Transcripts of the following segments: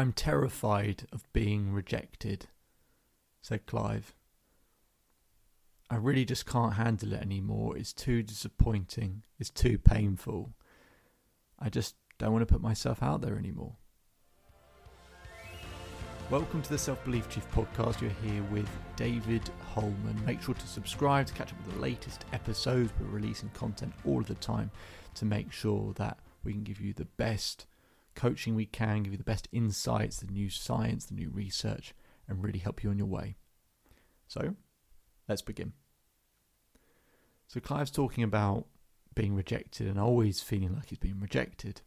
I'm terrified of being rejected, said Clive. I really just can't handle it anymore. It's too disappointing. It's too painful. I just don't want to put myself out there anymore. Welcome to the Self Belief Chief podcast. You're here with David Hulman. Make sure to subscribe to catch up with the latest episodes. We're releasing content all of the time to make sure that we can give you the best coaching we can, give you the best insights, the new science, the new research, and really help you on your way. So, let's begin. So, Clive's talking about being rejected and always feeling like he's being rejected.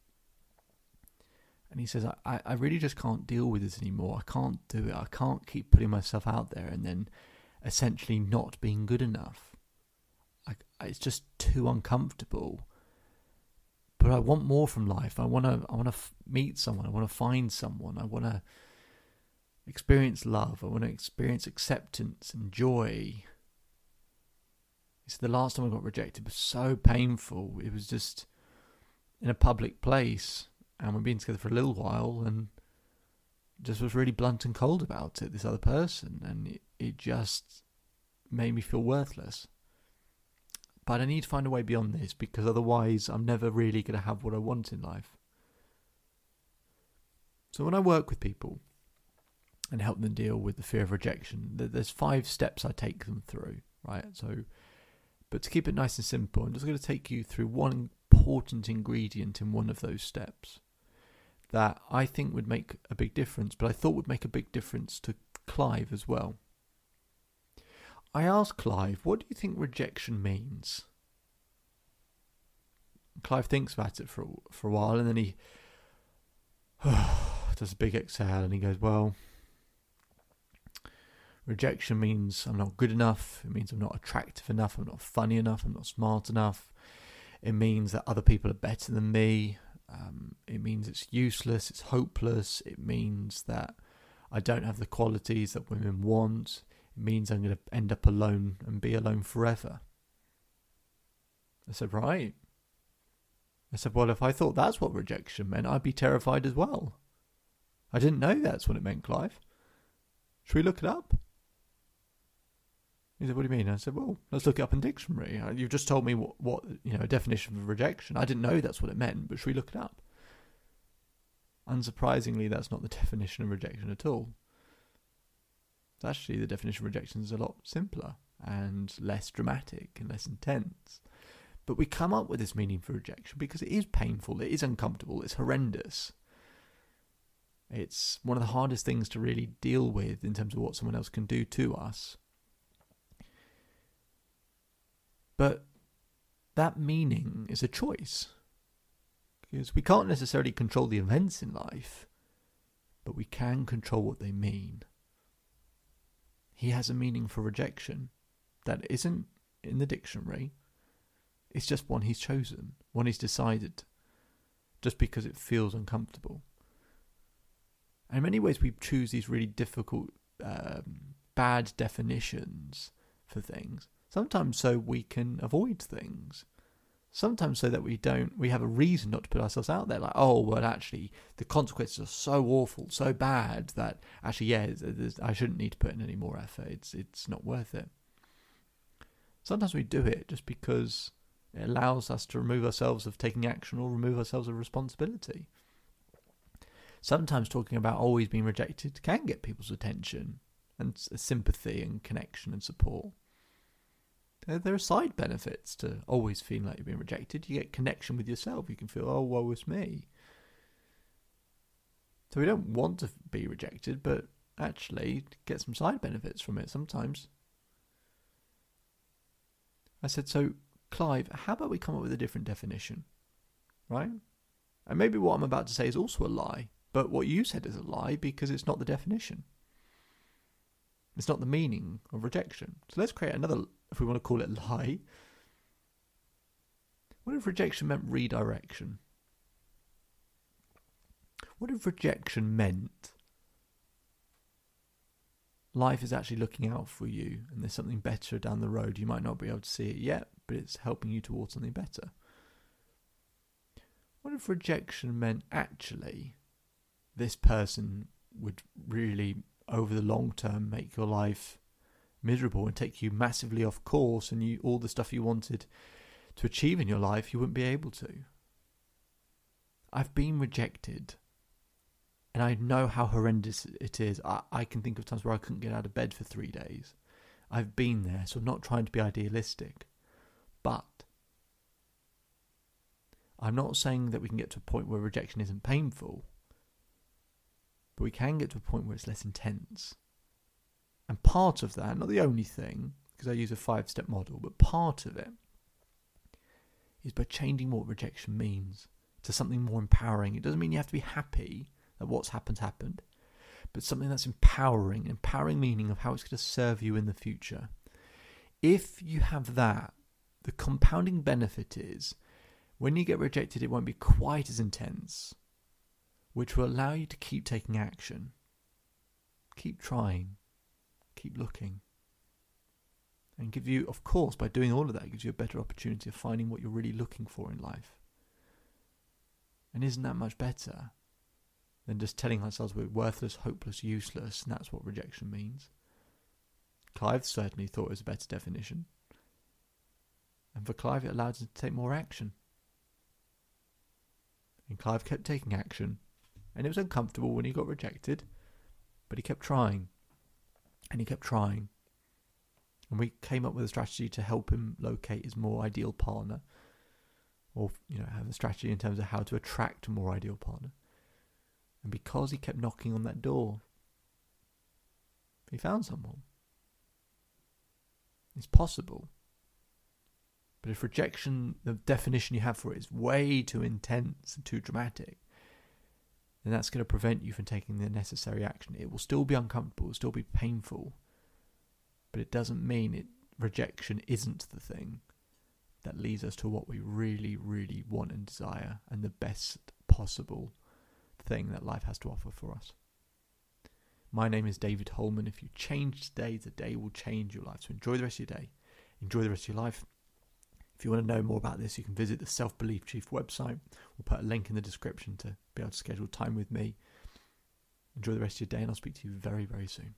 And he says, I, I really just can't deal with this anymore. I can't do it. I can't keep putting myself out there and then essentially not being good enough. I, it's just too uncomfortable. But I want more from life. I want to. I want to f- meet someone. I want to find someone. I want to experience love. I want to experience acceptance and joy. It's the last time I got rejected was so painful. It was just in a public place and we've been together for a little while and just was really blunt and cold about it, this other person, and it, it just made me feel worthless. But I need to find a way beyond this because otherwise I'm never really going to have what I want in life. So when I work with people and help them deal with the fear of rejection, there's five steps I take them through, right? So, but to keep it nice and simple, I'm just going to take you through one important ingredient in one of those steps that I think would make a big difference, but I thought would make a big difference to Clive as well. I asked Clive, what do you think rejection means? Clive thinks about it for for a while, and then he does a big exhale, and he goes, "Well, rejection means I'm not good enough. It means I'm not attractive enough. I'm not funny enough. I'm not smart enough. It means that other people are better than me. Um, it means it's useless, it's hopeless, it means that I don't have the qualities that women want, means I'm going to end up alone and be alone forever. I said, Right. I said, Well, if I thought that's what rejection meant, I'd be terrified as well. I didn't know that's what it meant, Clive. Should we look it up? He said, "What do you mean?" I said, "Well, let's look it up in dictionary. Uh, you've just told me what, what you know, a definition of rejection. I didn't know that's what it meant, but should we look it up?" Unsurprisingly, that's not the definition of rejection at all. Actually the definition of rejection is a lot simpler and less dramatic and less intense. But we come up with this meaning for rejection because it is painful, it is uncomfortable, it's horrendous. It's one of the hardest things to really deal with in terms of what someone else can do to us. But that meaning is a choice. Because we can't necessarily control the events in life, but we can control what they mean. He has a meaning for rejection that isn't in the dictionary. It's just one he's chosen, one he's decided, just because it feels uncomfortable. And in many ways, we choose these really difficult, um, bad definitions for things Sometimes so we can avoid things. Sometimes so that we don't, we have a reason not to put ourselves out there. Like, oh, well, actually, the consequences are so awful, so bad that actually, yeah, I shouldn't need to put in any more effort. It's it's not worth it. Sometimes we do it just because it allows us to remove ourselves of taking action or remove ourselves of responsibility. Sometimes talking about always being rejected can get people's attention and sympathy and connection and support there are side benefits to always feeling like you're being rejected. You get connection with yourself. You can feel, oh, woe is me. So we don't want to be rejected, but actually get some side benefits from it sometimes. I said, so Clive, how about we come up with a different definition? Right? And maybe what I'm about to say is also a lie, but what you said is a lie because it's not the definition. It's not the meaning of rejection. So let's create another if we want to call it lie. What if rejection meant redirection? What if rejection meant life is actually looking out for you and there's something better down the road? You might not be able to see it yet, but it's helping you towards something better. What if rejection meant actually this person would really, over the long term, make your life miserable and take you massively off course, and you all the stuff you wanted to achieve in your life, you wouldn't be able to. I've been rejected. And I know how horrendous it is. I, I can think of times where I couldn't get out of bed for three days. I've been there, so I'm not trying to be idealistic. But I'm not saying that we can get to a point where rejection isn't painful, but we can get to a point where it's less intense. And part of that, not the only thing, because I use a five step model, but part of it is by changing what rejection means to something more empowering. It doesn't mean you have to be happy that what's happened happened, but something that's empowering, empowering meaning of how it's going to serve you in the future. If you have that, the compounding benefit is when you get rejected, it won't be quite as intense, which will allow you to keep taking action, keep trying, keep looking. And give you, of course, by doing all of that, gives you a better opportunity of finding what you're really looking for in life. And isn't that much better than just telling ourselves we're worthless, hopeless, useless, and that's what rejection means? Clive certainly thought it was a better definition. And for Clive, it allowed him to take more action. And Clive kept taking action, and it was uncomfortable when he got rejected, but he kept trying, and he kept trying. And we came up with a strategy to help him locate his more ideal partner or you know have a strategy in terms of how to attract a more ideal partner. And because he kept knocking on that door, he found someone. It's possible. But if rejection, the definition you have for it is way too intense and too dramatic, then that's going to prevent you from taking the necessary action. It will still be uncomfortable, it will still be painful, but it doesn't mean it rejection isn't the thing that leads us to what we really, really want and desire and the best possible thing that life has to offer for us. My name is David Hulman. If you change today, the day will change your life. So enjoy the rest of your day. Enjoy the rest of your life. If you want to know more about this, you can visit the Self Belief Chief website. We'll put a link in the description to be able to schedule time with me. Enjoy the rest of your day, and I'll speak to you very, very soon.